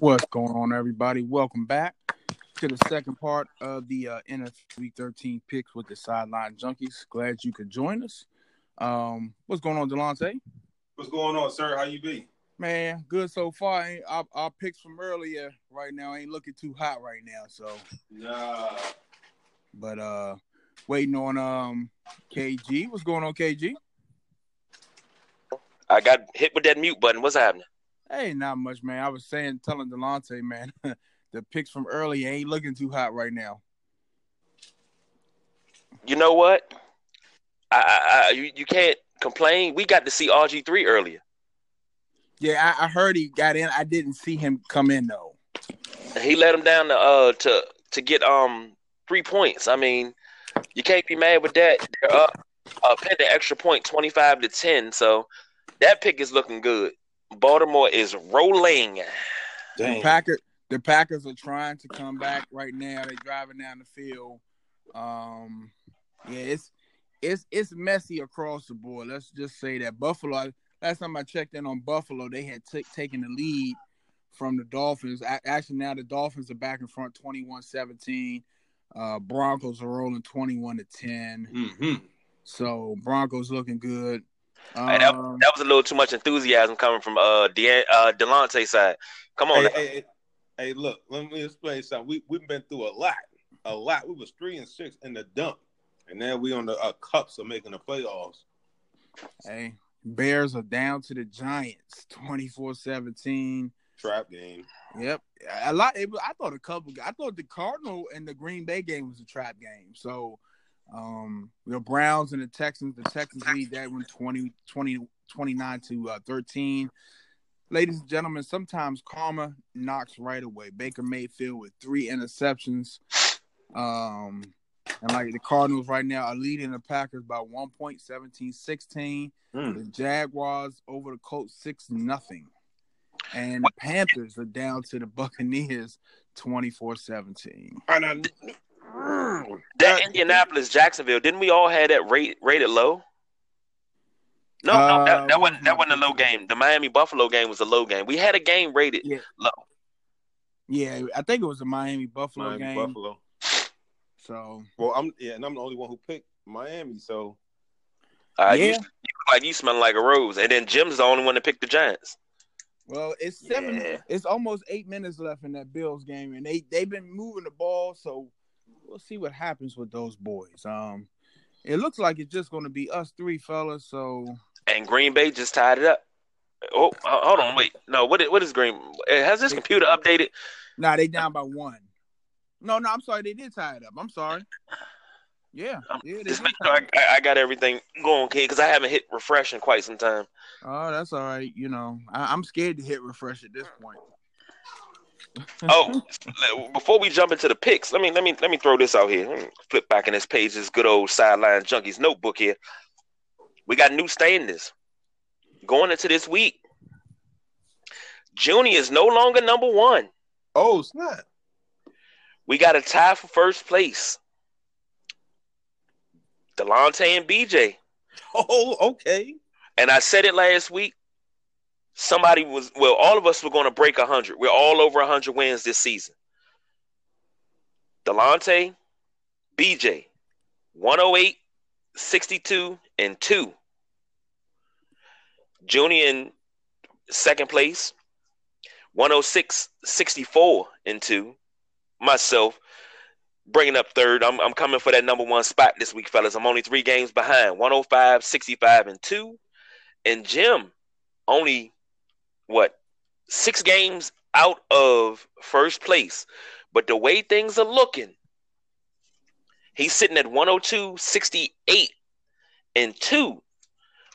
What's going on, everybody? Welcome back to the second part of the uh, NFL Week 13 picks with the Sideline Junkies. Glad you could join us. Um, what's going on, Delonte? What's going on, sir? How you be? Man, good so far. Ain't- Our, our picks from earlier right now ain't looking too hot right now. So, Nah. but uh, waiting on um KG. What's going on, KG? I got hit with that mute button. What's happening? Hey, not much, man. I was saying, telling Delonte, man, the picks from early ain't looking too hot right now. You know what? I, I, I you, you can't complain. We got to see RG three earlier. Yeah, I, I heard he got in. I didn't see him come in though. He let him down to uh to to get um three points. I mean, you can't be mad with that. They're up uh pending extra point twenty five to ten. So that pick is looking good. Baltimore is rolling. The Dang. Packers, the Packers are trying to come back right now. They're driving down the field. Um, yeah, it's it's it's messy across the board. Let's just say that Buffalo. Last time I checked in on Buffalo, they had t- taken the lead from the Dolphins. Actually, now the Dolphins are back in front, 21-17. Uh, Broncos are rolling twenty-one to ten. Mm-hmm. So Broncos looking good. Hey, that, Um, that was a little too much enthusiasm coming from uh De- uh Delonte side. Come on, Hey, hey, hey, hey, look, let me explain something. We we've been through a lot, a lot. We was three and six in the dump, and now we on the uh, cups of making the playoffs. hey, Bears are down to the Giants, 24-17. Trap game. Yep, a lot. It, I thought a couple. I thought the Cardinal and the Green Bay game was a trap game. So, um, the Browns and the Texans. The Texans lead that one 20, 20 29 to uh, thirteen. Ladies and gentlemen, sometimes karma knocks right away. Baker Mayfield with three interceptions. Um, and like the Cardinals right now are leading the Packers by one point, 17-16. Mm. The Jaguars over the Colts six nothing. And the Panthers are down to the Buccaneers 24-17. And I, that Indianapolis Jacksonville, didn't we all have that rate rated low? No, no, Uh, that, that wasn't that wasn't a low game. The Miami Buffalo game was a low game. We had a game rated Yeah. low. Yeah, I think it was a Miami Buffalo game. Buffalo. So Well, I'm yeah, and I'm the only one who picked Miami. So Uh, you, Yeah. you look like you smell like a rose. And then Jim's the only one that picked the Giants. well, it's seven. Yeah. It's almost eight minutes left in that Bills game, and they they've been moving the ball. So we'll see what happens with those boys. Um, it looks like it's just going to be us three fellas. So And Green Bay just tied it up. Oh, hold on, wait. No, what is, what is Green? uh, Has this computer updated? Nah, they down by one. No, no, I'm sorry, they did tie it up. I'm sorry. Yeah, yeah, Just make sure I. I, got everything going, kid, because I haven't hit refresh in quite some time. Oh, that's all right. You know, I, I'm scared to hit refresh at this point. Oh, before we jump into the picks, let me let me let me throw this out here. Flip back in this page, this good old sideline junkies notebook here. We got new standings going into this week. Junior is no longer number one. oh snap! We got a tie for first place. Delonte and BJ. Oh okay. And I said it last week. Somebody was well, all of us were going to break hundred. We're all over hundred wins this season. Delonte, BJ, 108, 62, and 2. Junior in second place, 106, 64, and 2. Myself bringing up third. I'm, I'm coming for that number one spot this week, fellas. I'm only three games behind 105, 65, and 2. And Jim, only what, six games out of first place. But the way things are looking, he's sitting at 102, 68, and 2.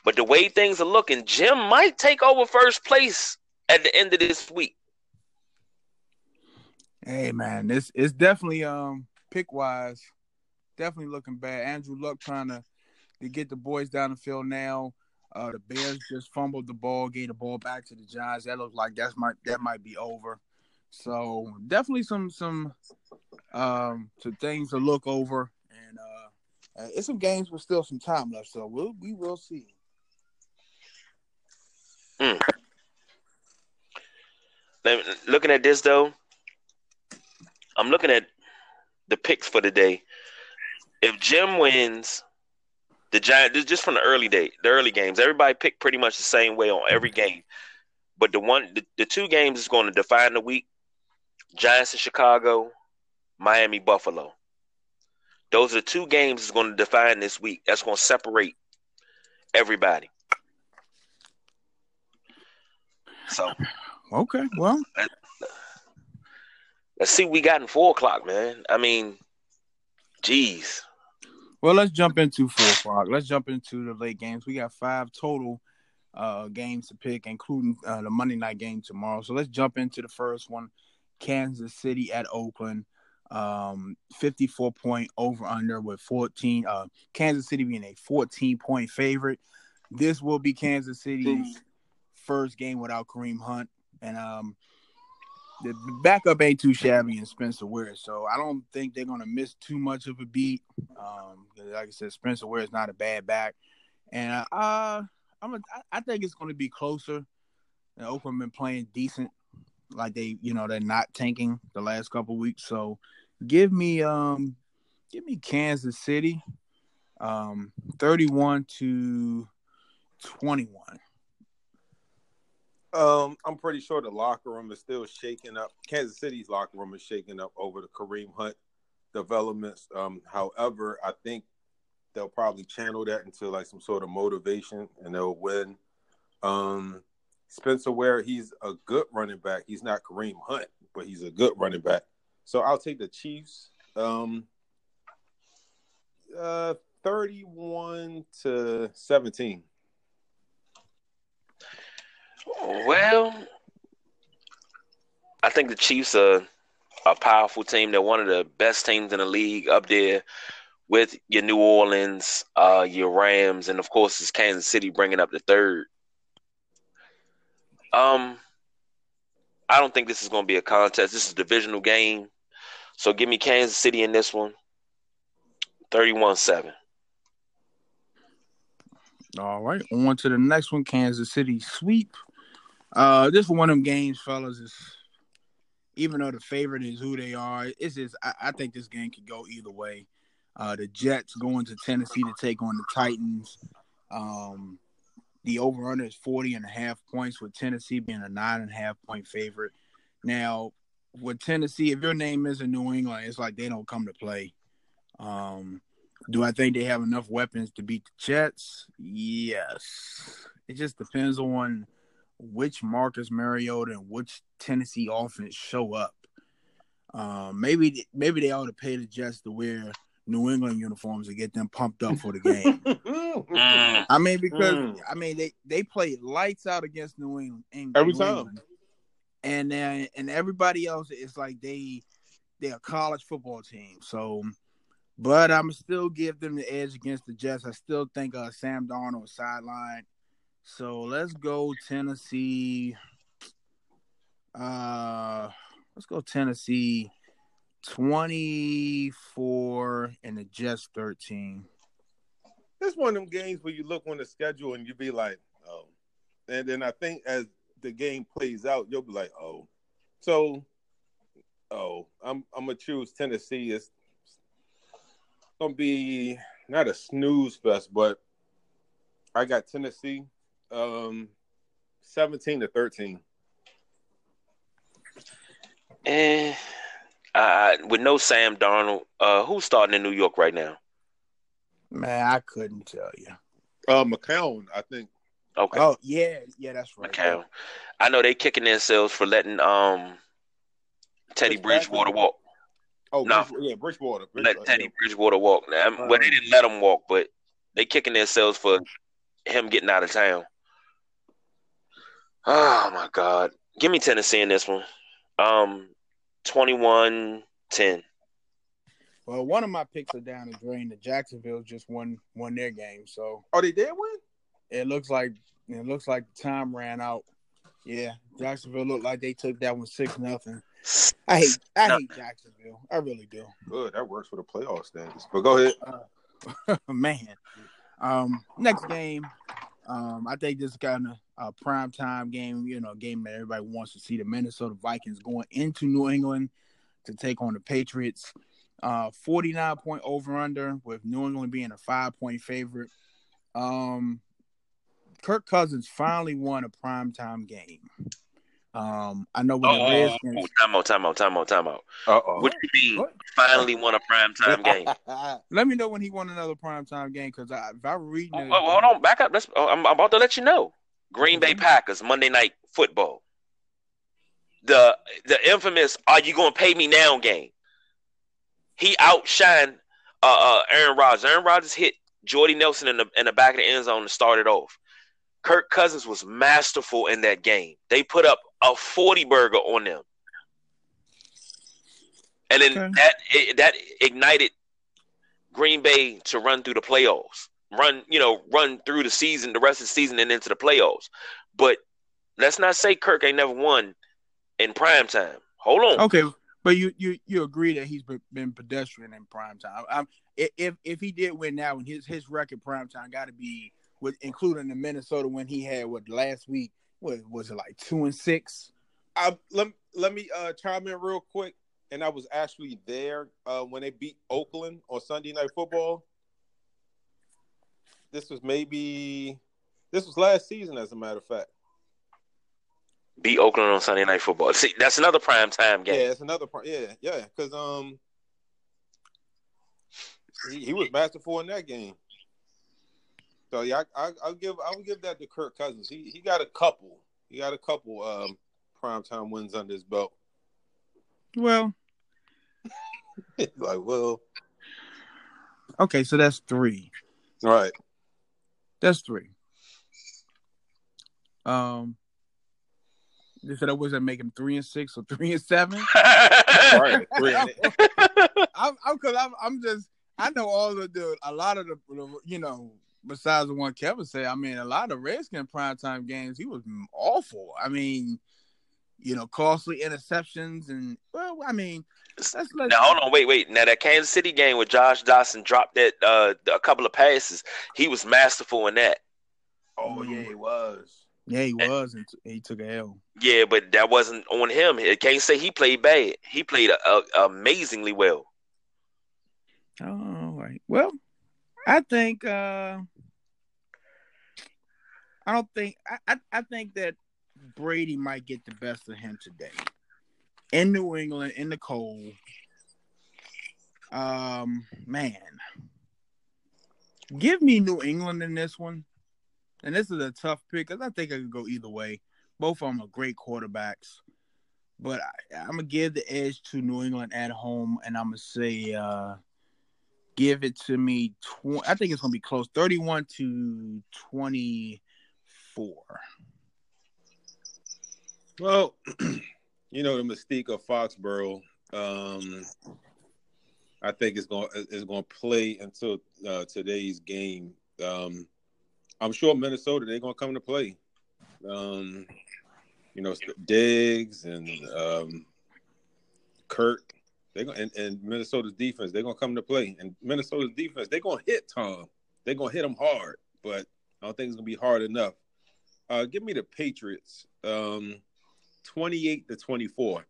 But the way things are looking, Jim might take over first place at the end of this week. Hey man, it's it's definitely um pick wise, definitely looking bad. Andrew Luck trying to to get the boys down the field now. Uh, the Bears just fumbled the ball, gave the ball back to the Giants. That looks like that's might that might be over. So definitely some some um some things to look over, and uh, it's some games with still some time left. So we'll we will see. looking at this though, I'm looking at the picks for the day. If Jim wins, the Giants just from the early day, the early games, everybody picked pretty much the same way on every mm-hmm. game. But the one, the, the two games is going to define the week: Giants in Chicago, Miami Buffalo. Those are the two games that's going to define this week. That's going to separate everybody. So, okay, well, let's see what we got in four o'clock, man. I mean, geez. Well, let's jump into four o'clock. Let's jump into the late games. We got five total uh, games to pick, including uh, the Monday night game tomorrow. So let's jump into the first one: Kansas City at Oakland. Um, 54 point over under with 14. Uh, Kansas City being a 14 point favorite. This will be Kansas City's first game without Kareem Hunt, and um, the backup ain't too shabby in Spencer Ware, so I don't think they're gonna miss too much of a beat. Um, like I said, Spencer Ware is not a bad back, and uh, I'm a, I think it's gonna be closer. And Oakland been playing decent, like they, you know, they're not tanking the last couple weeks. So, give me, um, give me Kansas City, um, thirty-one to twenty-one. Um, I'm pretty sure the locker room is still shaking up. Kansas City's locker room is shaking up over the Kareem Hunt developments. Um, however, I think they'll probably channel that into like some sort of motivation and they'll win. Um, Spencer Ware, he's a good running back. He's not Kareem Hunt, but he's a good running back. So I'll take the Chiefs. Um, uh, 31 to 17. Well, I think the Chiefs are a powerful team. They're one of the best teams in the league up there with your New Orleans, uh, your Rams, and of course, it's Kansas City bringing up the third. Um, I don't think this is going to be a contest. This is a divisional game. So give me Kansas City in this one. 31 7. All right. On to the next one Kansas City sweep. Uh, this one of them games, fellas, is even though the favorite is who they are, it's just I, I think this game could go either way. Uh, the Jets going to Tennessee to take on the Titans. Um, the over under is 40 and a half points with Tennessee being a nine and a half point favorite. Now, with Tennessee, if your name is in New England, it's like they don't come to play. Um, do I think they have enough weapons to beat the Jets? Yes. It just depends on which Marcus Mariota and which Tennessee offense show up. Um, maybe maybe they ought to pay the Jets to wear New England uniforms to get them pumped up for the game. Mm. I mean, because Mm. I mean they they played lights out against New England Every New time. England. and then and everybody else is like they they're a college football team. So, but I'm still give them the edge against the Jets. I still think uh, Sam Darnold is sidelined. So let's go Tennessee. Uh, let's go Tennessee. 24 and the Jets 13. It's one of them games where you look on the schedule and you be like, oh. And then I think as the game plays out, you'll be like, oh. So, oh, I'm I'm gonna choose Tennessee. It's gonna be not a snooze fest, but I got Tennessee, um, seventeen to thirteen. And uh, with no Sam Darnold, uh, who's starting in New York right now? Man, I couldn't tell you. Uh, McCown, I think. Okay, Oh, yeah, yeah, that's right. McCown. I know they kicking themselves for letting um Teddy Bridgewater walk. Oh, No. Bridge- yeah, Bridgewater. Let Bridgewater, Teddy Bridgewater walk. Now, well, they didn't let him walk, but they kicking themselves for him getting out of town. Oh my God! Give me Tennessee in this one. Um, 21-10. Well, one of my picks are down the drain. The Jacksonville just won won their game, so Oh, they did win. it looks like it looks like the time ran out. Yeah, Jacksonville looked like they took that one six nothing. I hate I hate Jacksonville. I really do. Good, that works for the playoff standings. But go ahead. Man. Um, next game, Um, I think this is kind of a prime time game, you know, game that everybody wants to see. The Minnesota Vikings going into New England to take on the Patriots. Uh, 49 point over under with New England being a five point favorite. Um, Kirk Cousins finally won a primetime game. Um, I know with the Oh, Redskins, oh, time out, time out, time out, time out. Uh oh. What do you mean? What? Finally won a primetime game. let me know when he won another primetime game because I, if I were reading Oh, it, oh, hold on, back up. Let's, oh, I'm about to let you know. Green Bay Mhm. Packers Monday Night Football. The the infamous "Are you going to pay me now?" game. He outshined uh, uh, Aaron Rodgers. Aaron Rodgers hit Jordy Nelson in the in the back of the end zone to start it off. Kirk Cousins was masterful in that game. They put up a forty burger on them, and then Okay. that it, that ignited Green Bay to run through the playoffs, run you know run through the season, the rest of the season, and into the playoffs. But let's not say Kirk ain't never won in prime time. Hold on. Okay, but you you you agree that he's been, been pedestrian in prime time. Um, i- if if he did win now, and his his record prime time got to be with including the Minnesota when he had what last week. What was it like two and six? I, let, let me uh, chime in real quick. And I was actually there uh, when they beat Oakland on Sunday Night Football. This was maybe this was last season, as a matter of fact. Beat Oakland on Sunday Night Football. See, that's another prime time game. Yeah, it's another part. Yeah, yeah, because um, he, he was masterful in that game. So yeah, I, I, I'll give I'll give that to Kirk Cousins. He he got a couple. He got a couple um primetime wins under his belt. Well, like, well, okay, so that's three. all right. That's three. Um, they said I was that make him three and six or three and seven. All right. Three and eight. I'm, I'm, cause I'm, I'm just, I know all of the, a lot of the, the, you know, besides the one Kevin said, I mean, a lot of Redskin primetime games, he was awful. I mean, you know, costly interceptions and, well, I mean, let's, let's Now hold on, wait, wait. Now that Kansas City game where Josh Doctson dropped that uh a couple of passes, he was masterful in that. Oh yeah, he was. yeah, he was, and he took a L. Yeah, but that wasn't on him. I can't say he played bad. He played uh, amazingly well. Oh, all right. Well, I think uh I don't think I, I I think that Brady might get the best of him today. In New England, in the cold. Um man. Give me New England in this one. And this is a tough pick because I think I could go either way. Both of them are great quarterbacks. But I, I'm gonna give the edge to New England at home, and I'm gonna say uh give it to me. Tw- I think it's gonna be close, thirty-one to twenty-four. Well, you know the mystique of Foxborough. Um, I think it's going going to play until uh, today's game. Um, I'm sure Minnesota they're going to come to play. Um, you know Diggs and um, Kirk. They and, and Minnesota's defense they're going to come to play. And Minnesota's defense they're going to hit Tom. They're going to hit him hard, but I don't think it's going to be hard enough. Uh, give me the Patriots. Um, 28 to 24.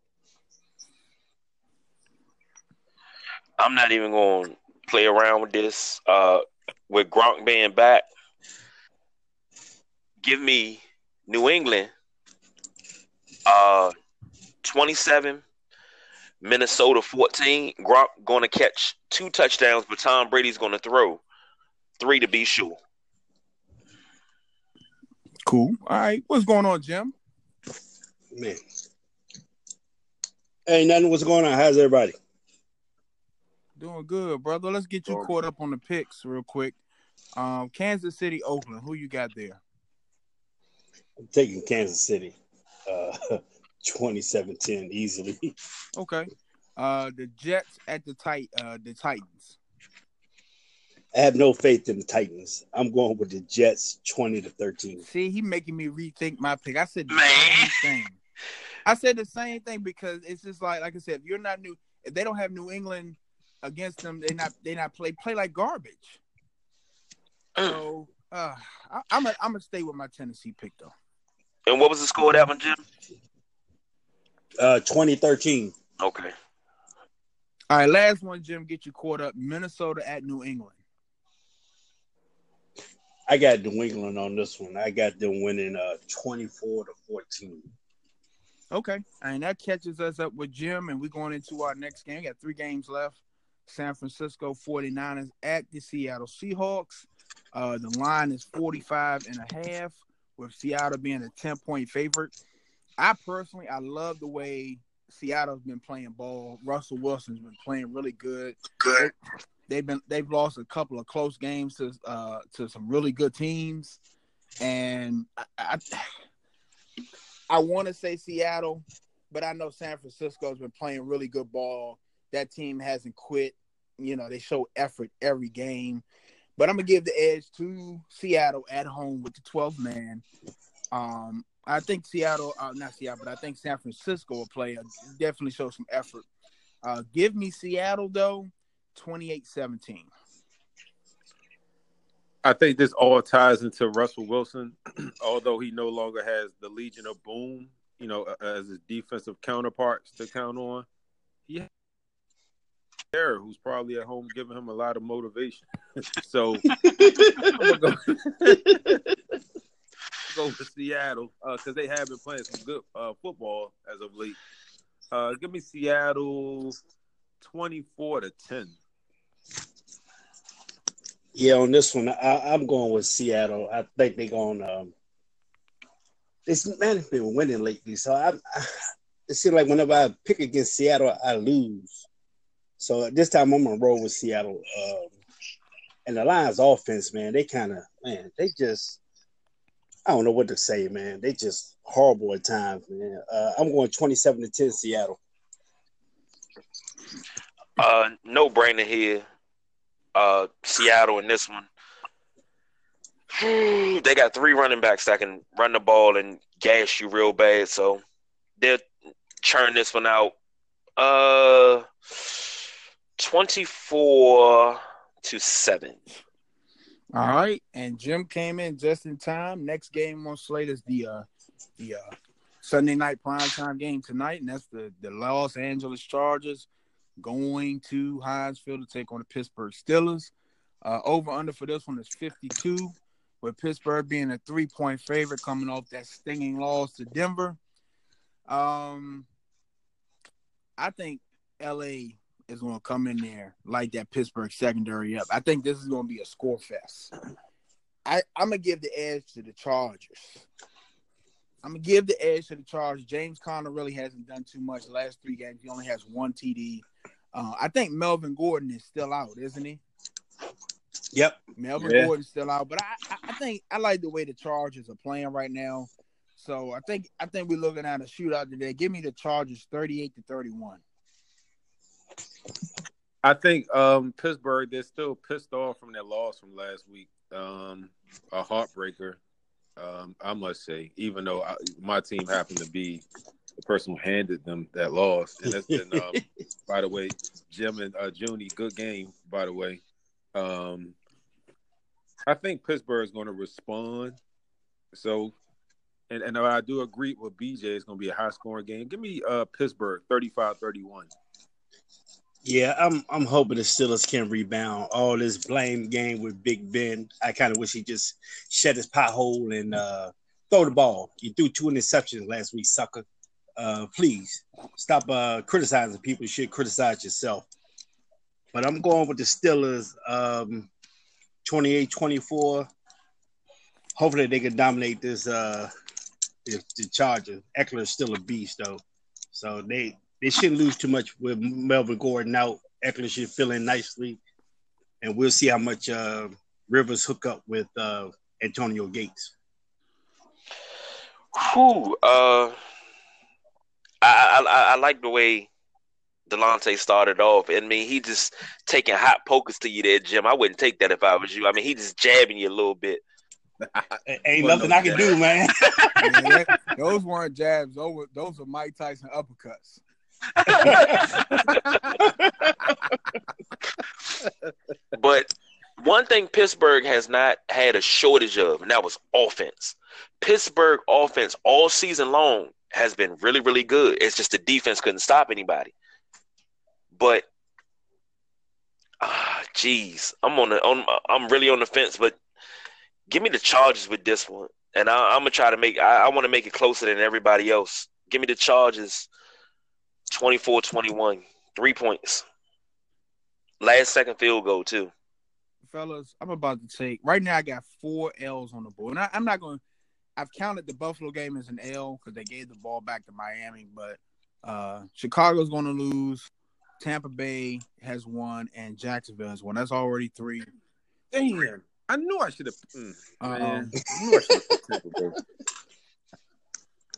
I'm not even going to play around with this. Uh, with Gronk being back, give me New England. Uh, 27, Minnesota 14. Gronk going to catch two touchdowns, but Tom Brady's going to throw three to be sure. Cool. All right. What's going on, Jim? Man. Hey, nothing. What's going on? How's everybody? Doing good, brother. Let's get you caught up on the picks real quick. Um, Kansas City, Oakland. Who you got there? I'm taking Kansas City. Uh 27-10 easily. Okay. Uh, the Jets at the tight. Uh, the Titans. I have no faith in the Titans. I'm going with the Jets 20 to 13. See, he making me rethink my pick. I said the Man. same thing. I said the same thing because it's just like, like I said, if you're not new, if they don't have New England against them, they not they not play play like garbage. So Uh, I, I'm a, I'm gonna stay with my Tennessee pick though. And what was the score of that one, Jim? Uh, 2013. Okay. All right, last one, Jim. Get you caught up. Minnesota at New England. I got New England on this one. I got them winning uh 24 to 14. Okay, and that catches us up with Jim, and we're going into our next game. We got three games left. San Francisco 49ers at the Seattle Seahawks. Uh, the line is 45 and a half, with Seattle being a 10 point favorite. I personally, I love the way Seattle's been playing ball. Russell Wilson's been playing really good. Good. They've been they've lost a couple of close games to uh to some really good teams, and I I, I want to say Seattle, but I know San Francisco's been playing really good ball. That team hasn't quit. You know they show effort every game, but I'm gonna give the edge to Seattle at home with the 12th man. Um, I think Seattle, uh, not Seattle, but I think San Francisco will play. Uh, definitely show some effort. Uh, give me Seattle though, 28-17. I think this all ties into Russell Wilson, although he no longer has the Legion of Boom, you know, as his defensive counterparts to count on. He has there who's probably at home giving him a lot of motivation. so I'm gonna go, with Seattle because they have been playing some good uh, football as of late. Uh, give me Seattle twenty-four to ten. Yeah, on this one, I, I'm going with Seattle. I think they're going. Um, this man has been winning lately, so I, I it seems like whenever I pick against Seattle, I lose. So this time I'm gonna roll with Seattle. Um, and the Lions' offense, man, they kind of man, they just I don't know what to say, man. They just horrible at times, man. Uh, I'm going 27 to 10 Seattle. Uh, no brainer here. Uh, Seattle in this one. they got three running backs that can run the ball and gash you real bad, so they'll churn this one out. Uh, twenty-four to seven. All right, and Jim came in just in time. Next game on slate is the uh the uh Sunday night primetime game tonight, and that's the the Los Angeles Chargers going to Heinz Field to take on the Pittsburgh Steelers. Uh, over under for this one is 52, with Pittsburgh being a three point favorite coming off that stinging loss to Denver. Um, I think LA is going to come in there like that Pittsburgh secondary up. I think this is going to be a score fest. I, I'm going to give the edge to the Chargers. I'm going to give the edge to the Chargers. James Conner really hasn't done too much the last three games. He only has one TD. Uh, I think Melvin Gordon is still out, isn't he? Yep. Melvin Yeah. Gordon's still out, but I, I, I think I like the way the Chargers are playing right now. So I think I think we're looking at a shootout today. Give me the Chargers 38 to 31. I think um, Pittsburgh they're still pissed off from their loss from last week. Um, a heartbreaker, um, I must say. Even though I, my team happened to be the person who handed them that loss, and that's been, um, by the way, Jim and uh, Junie, good game. By the way, um, I think Pittsburgh is going to respond. So, and and I do agree with BJ. It's going to be a high scoring game. Give me uh, Pittsburgh 35-31. Yeah, I'm I'm hoping the Steelers can rebound. All this blame game with Big Ben. I kind of wish he just shut his pothole and uh, throw the ball. You threw two interceptions last week, sucker. Uh, please stop uh, criticizing people. You should criticize yourself. But I'm going with the Steelers um, 28-24. Hopefully they can dominate this uh, the, the Chargers. Ekeler's still a beast though. So they they shouldn't lose too much with Melvin Gordon out. Ekeler should fill in nicely, and we'll see how much uh, Rivers hook up with uh, Antonio Gates. Whew, uh, I, I I I like the way Delonte started off. I mean, he just taking hot pokers to you there, Jim. I wouldn't take that if I was you. I mean, he just jabbing you a little bit. Ain't Well, nothing no I can do, man. Man, those weren't jabs. Those were, those are Mike Tyson uppercuts. But one thing Pittsburgh has not had a shortage of, and that was offense. Pittsburgh offense all season long has been really, really good. It's just the defense couldn't stop anybody. But ah, jeez, I'm on the on, I'm really on the fence. But give me the Chargers with this one, and I, am gonna try to make. I, I want to make it closer than everybody else. Give me the Chargers, 24-21, three points. Last second field goal too. Fellas, I'm about to take right now. I got four L's on the board, and I, I'm not going. to I've counted the Buffalo game as an L because they gave the ball back to Miami, but uh, Chicago's going to lose. Tampa Bay has won, and Jacksonville has won. That's already three. Damn, I knew I should have. Mm, Um, I knew I should have put Tampa Bay.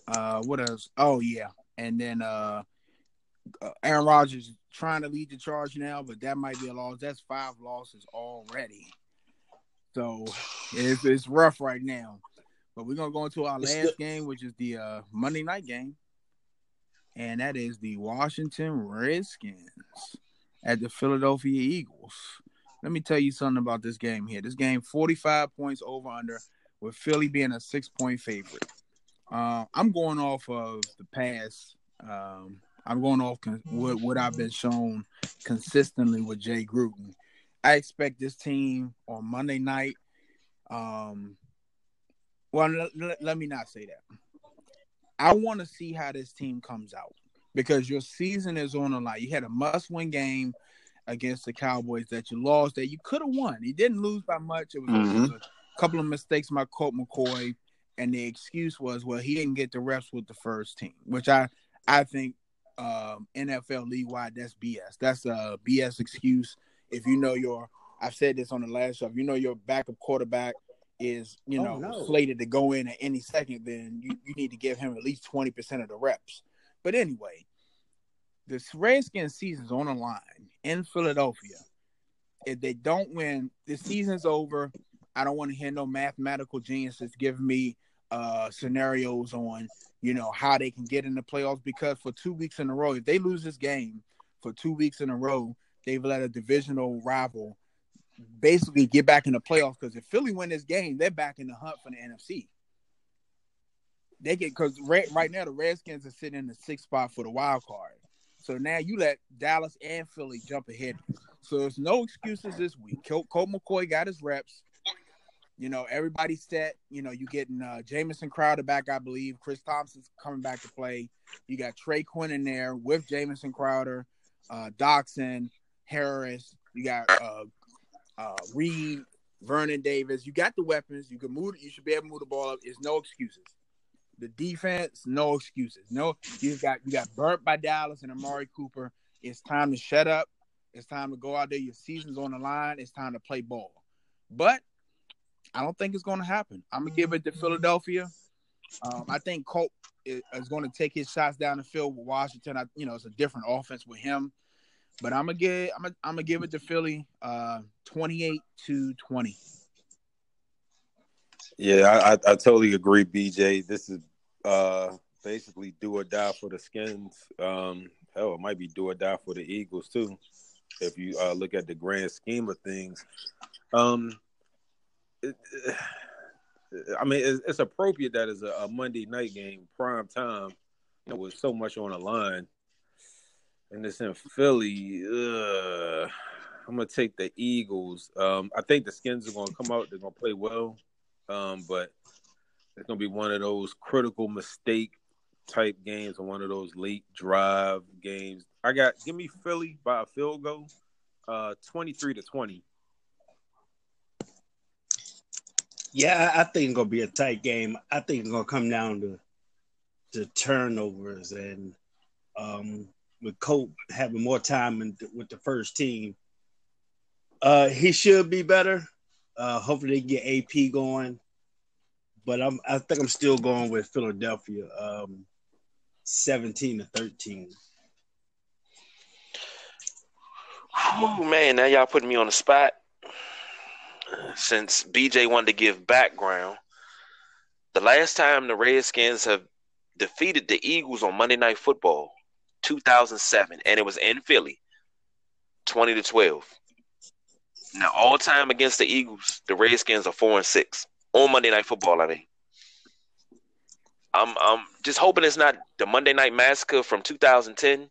Uh, what else? Oh yeah, and then uh, Aaron Rodgers trying to lead the charge now, but that might be a loss. That's five losses already. So it's, it's rough right now. But we're gonna go into our last game, which is the uh, Monday night game, and that is the Washington Redskins at the Philadelphia Eagles. Let me tell you something about this game here. This game, 45 points over under, with Philly being a six point favorite. Uh, I'm going off of the past. Um, I'm going off con- what, what I've been shown consistently with Jay Gruden. I expect this team on Monday night. Um, well, let, let- let me not say that. I want to see how this team comes out because your season is on the line. You had a must-win game against the Cowboys that you lost that you could have won. You didn't lose by much. It was, was a couple of mistakes by Colt McCoy, and the excuse was, well, he didn't get the reps with the first team, which I I think um, NFL league wide that's BS. That's a BS excuse. If you know your, I've said this on the last show. If you know your backup quarterback is you Oh, know no. slated to go in at any second, then you, you need to give him at least twenty percent of the reps. But anyway, the Redskins season's on the line in Philadelphia. If they don't win, the season's over. I don't want to hear no mathematical geniuses give me uh scenarios on you know how they can get in the playoffs because for two weeks in a row, if they lose this game for two weeks in a row, they've let a divisional rival basically get back in the playoffs. Because if Philly win this game, they're back in the hunt for the NFC. They get because right, now the Redskins are sitting in the sixth spot for the wild card. So now you let Dallas and Philly jump ahead. So there's no excuses this week. Colt McCoy got his reps. You know, everybody's set. You know, you getting uh, Jamison Crowder back, I believe. Chris Thompson's coming back to play. You got Trey Quinn in there with Jamison Crowder, uh, Doctson, Harris. You got uh, uh, Reed, Vernon Davis. You got the weapons. You can move. You should be able to move the ball up. It's no excuses. The defense, no excuses. No, you got you got burnt by Dallas and Amari Cooper. It's time to shut up. It's time to go out there. Your season's on the line. It's time to play ball. But I don't think it's going to happen. I'm gonna give it to Philadelphia. Um, I think Colt is, is going to take his shots down the field with Washington. I, you know, it's a different offense with him. But I'm gonna give I'm gonna, I'm gonna give it to Philly, uh, 28 to 20. Yeah, I, I, I totally agree, BJ. This is uh basically do or die for the skins. Um, hell, it might be do or die for the Eagles too, if you uh, look at the grand scheme of things. Um, it, I mean, it's, it's appropriate that it's a, a Monday night game, prime time, you know, with so much on the line, and it's in Philly. Ugh. I'm gonna take the Eagles. Um, I think the Skins are gonna come out. They're gonna play well, um, but it's gonna be one of those critical mistake type games, or one of those late drive games. I got give me Philly by a field goal, uh, 23 to 20. Yeah, I think it's gonna be a tight game. I think it's gonna come down to to turnovers and um, with Colt having more time in, with the first team. Uh, he should be better. Uh, hopefully they get AP going, but I'm I think I'm still going with Philadelphia, um, seventeen to thirteen. Oh man, now y'all putting me on the spot. Since BJ wanted to give background, the last time the Redskins have defeated the Eagles on Monday Night Football, 2007, and it was in Philly, 20 to 12. Now, all time against the Eagles, the Redskins are four and six on Monday Night Football. I mean, I'm I'm just hoping it's not the Monday Night Massacre from 2010,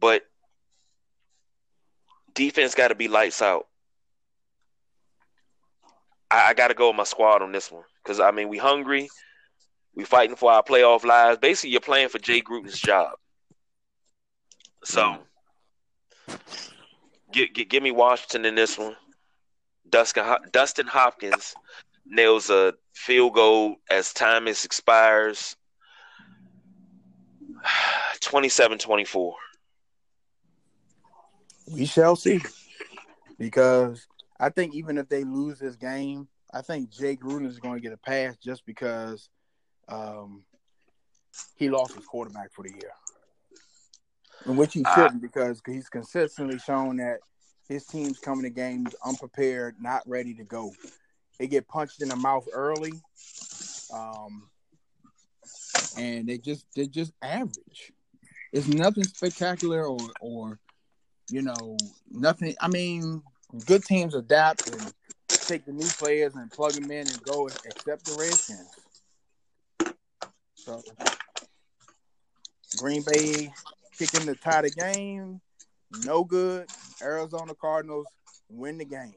but defense got to be lights out. I, I got to go with my squad on this one because I mean we hungry, we fighting for our playoff lives. Basically, you're playing for Jay Gruden's job. So, mm. give, give, give me Washington in this one. Dustin, Dustin Hopkins nails a field goal as time is expires. 27-24. We shall see. Because I think even if they lose this game, I think Jay Gruden is going to get a pass just because um, he lost his quarterback for the year. In which he shouldn't uh, because he's consistently shown that his team's coming to games unprepared, not ready to go. They get punched in the mouth early, um, and they just they just average. It's nothing spectacular or or you know nothing. I mean, good teams adapt and take the new players and plug them in and go and accept the Redskins. So Green Bay kicking the tie the game, no good. Arizona Cardinals win the game.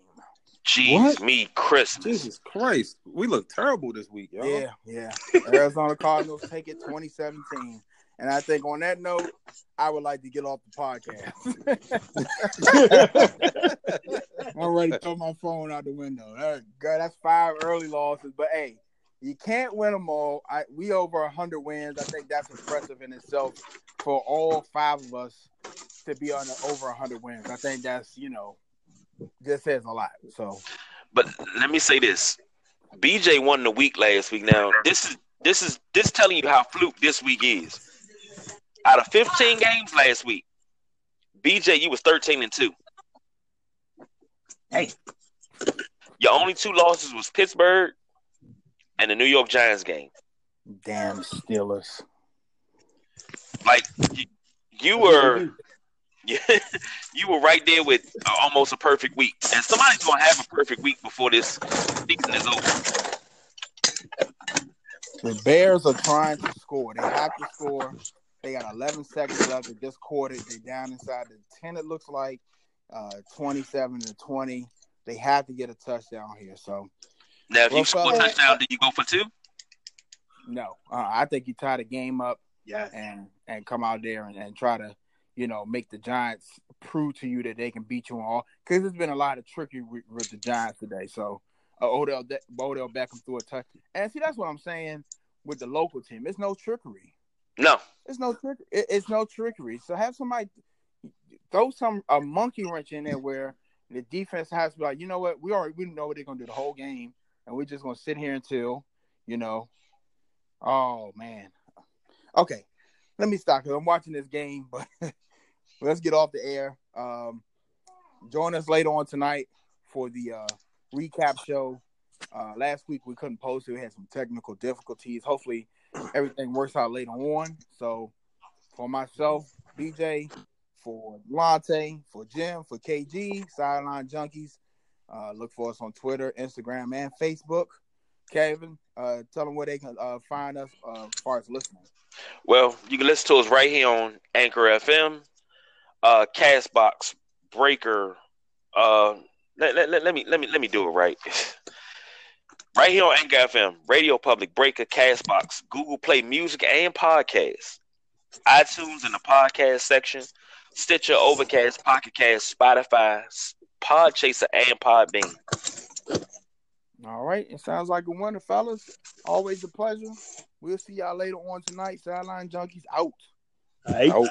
Jeez, what? me, Chris. Jesus Christ. We look terrible this week, y'all. Yeah, yeah. Arizona Cardinals take it 2017. And I think on that note, I would like to get off the podcast. Ready to throw my phone out the window. God, that's five early losses. But hey, you can't win them all. I, we over 100 wins. I think that's impressive in itself for all five of us to be on the over 100 wins. I think that's, you know, just says a lot. So, but let me say this: BJ won the week last week. Now this is this is this telling you how fluke this week is. Out of 15 games last week, BJ, you was 13 and two. Hey, your only two losses was Pittsburgh and the New York Giants game. Damn Steelers. Like you, you were you were right there with almost a perfect week. And somebody's gonna have a perfect week before this season is over. The Bears are trying to score. They have to score. They got 11 seconds left. They just quartered. They're down inside the 10. It looks like uh, 27 to 20. They have to get a touchdown here. So now, if well, you score a touchdown, do you go for two? No, uh, I think you tie the game up. Yeah, and and come out there and, and try to you know, make the Giants prove to you that they can beat you on all. Because there's been a lot of trickery with, with the Giants today. So uh, Odell De- Odell Beckham threw a touch, and see that's what I'm saying with the local team. It's no trickery. No, it's no trick. It, it's no trickery. So have somebody throw some a monkey wrench in there where the defense has to be like, you know what, we already we know what they're gonna do the whole game, and we're just gonna sit here until, you know, oh man, okay. Let me stop because I'm watching this game, but let's get off the air. Um, join us later on tonight for the uh, recap show. Uh, last week we couldn't post it; we had some technical difficulties. Hopefully, everything works out later on. So, for myself, BJ, for Lante, for Jim, for KG, Sideline Junkies. Uh, look for us on Twitter, Instagram, and Facebook. Kevin, uh, tell them where they can uh, find us uh, as far as listening. Well, you can listen to us right here on Anchor FM, uh, Castbox, Breaker. Uh, let, let, let, let me let me let me do it right. right here on Anchor FM, Radio Public, Breaker, Castbox, Google Play Music and Podcasts, iTunes in the podcast section, Stitcher, Overcast, Pocket Cast, Spotify, Podchaser, and Podbean. All right, it sounds like a winner, fellas. Always a pleasure. We'll see y'all later on tonight. Sideline Junkies out. Out. out.